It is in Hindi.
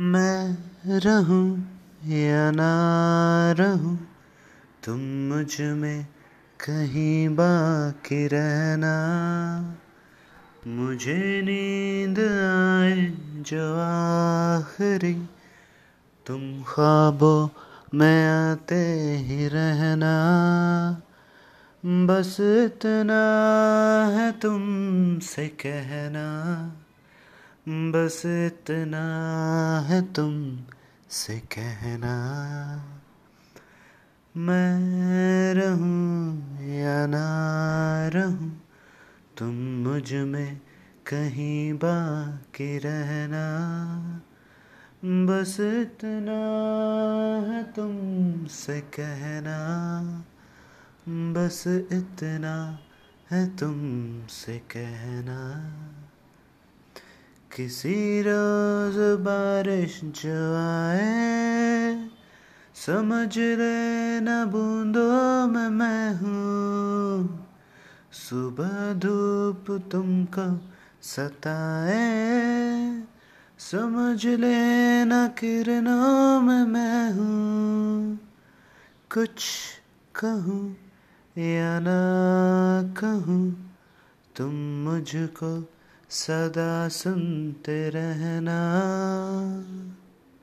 मैं रहूँ या ना रहूँ, तुम मुझमें कहीं बाकी रहना। मुझे नींद आए जो आखिरी, तुम ख्वाबों में आते ही रहना। बस इतना है तुमसे कहना। बस इतना है तुम से कहना। मैं रहूँ या ना रहूँ, तुम मुझमें कहीं बाकी रहना। बस इतना है तुम से कहना। बस इतना है तुम से कहना। किसी रोज बारिश जो आए समझ ले न बूंदों में मैं हूँ। सुबह धूप तुमको सताए, समझ ले न किरणों में मैं हूँ। कुछ कहूँ या ना कहूँ, तुम मुझको सदा सुनते रहना।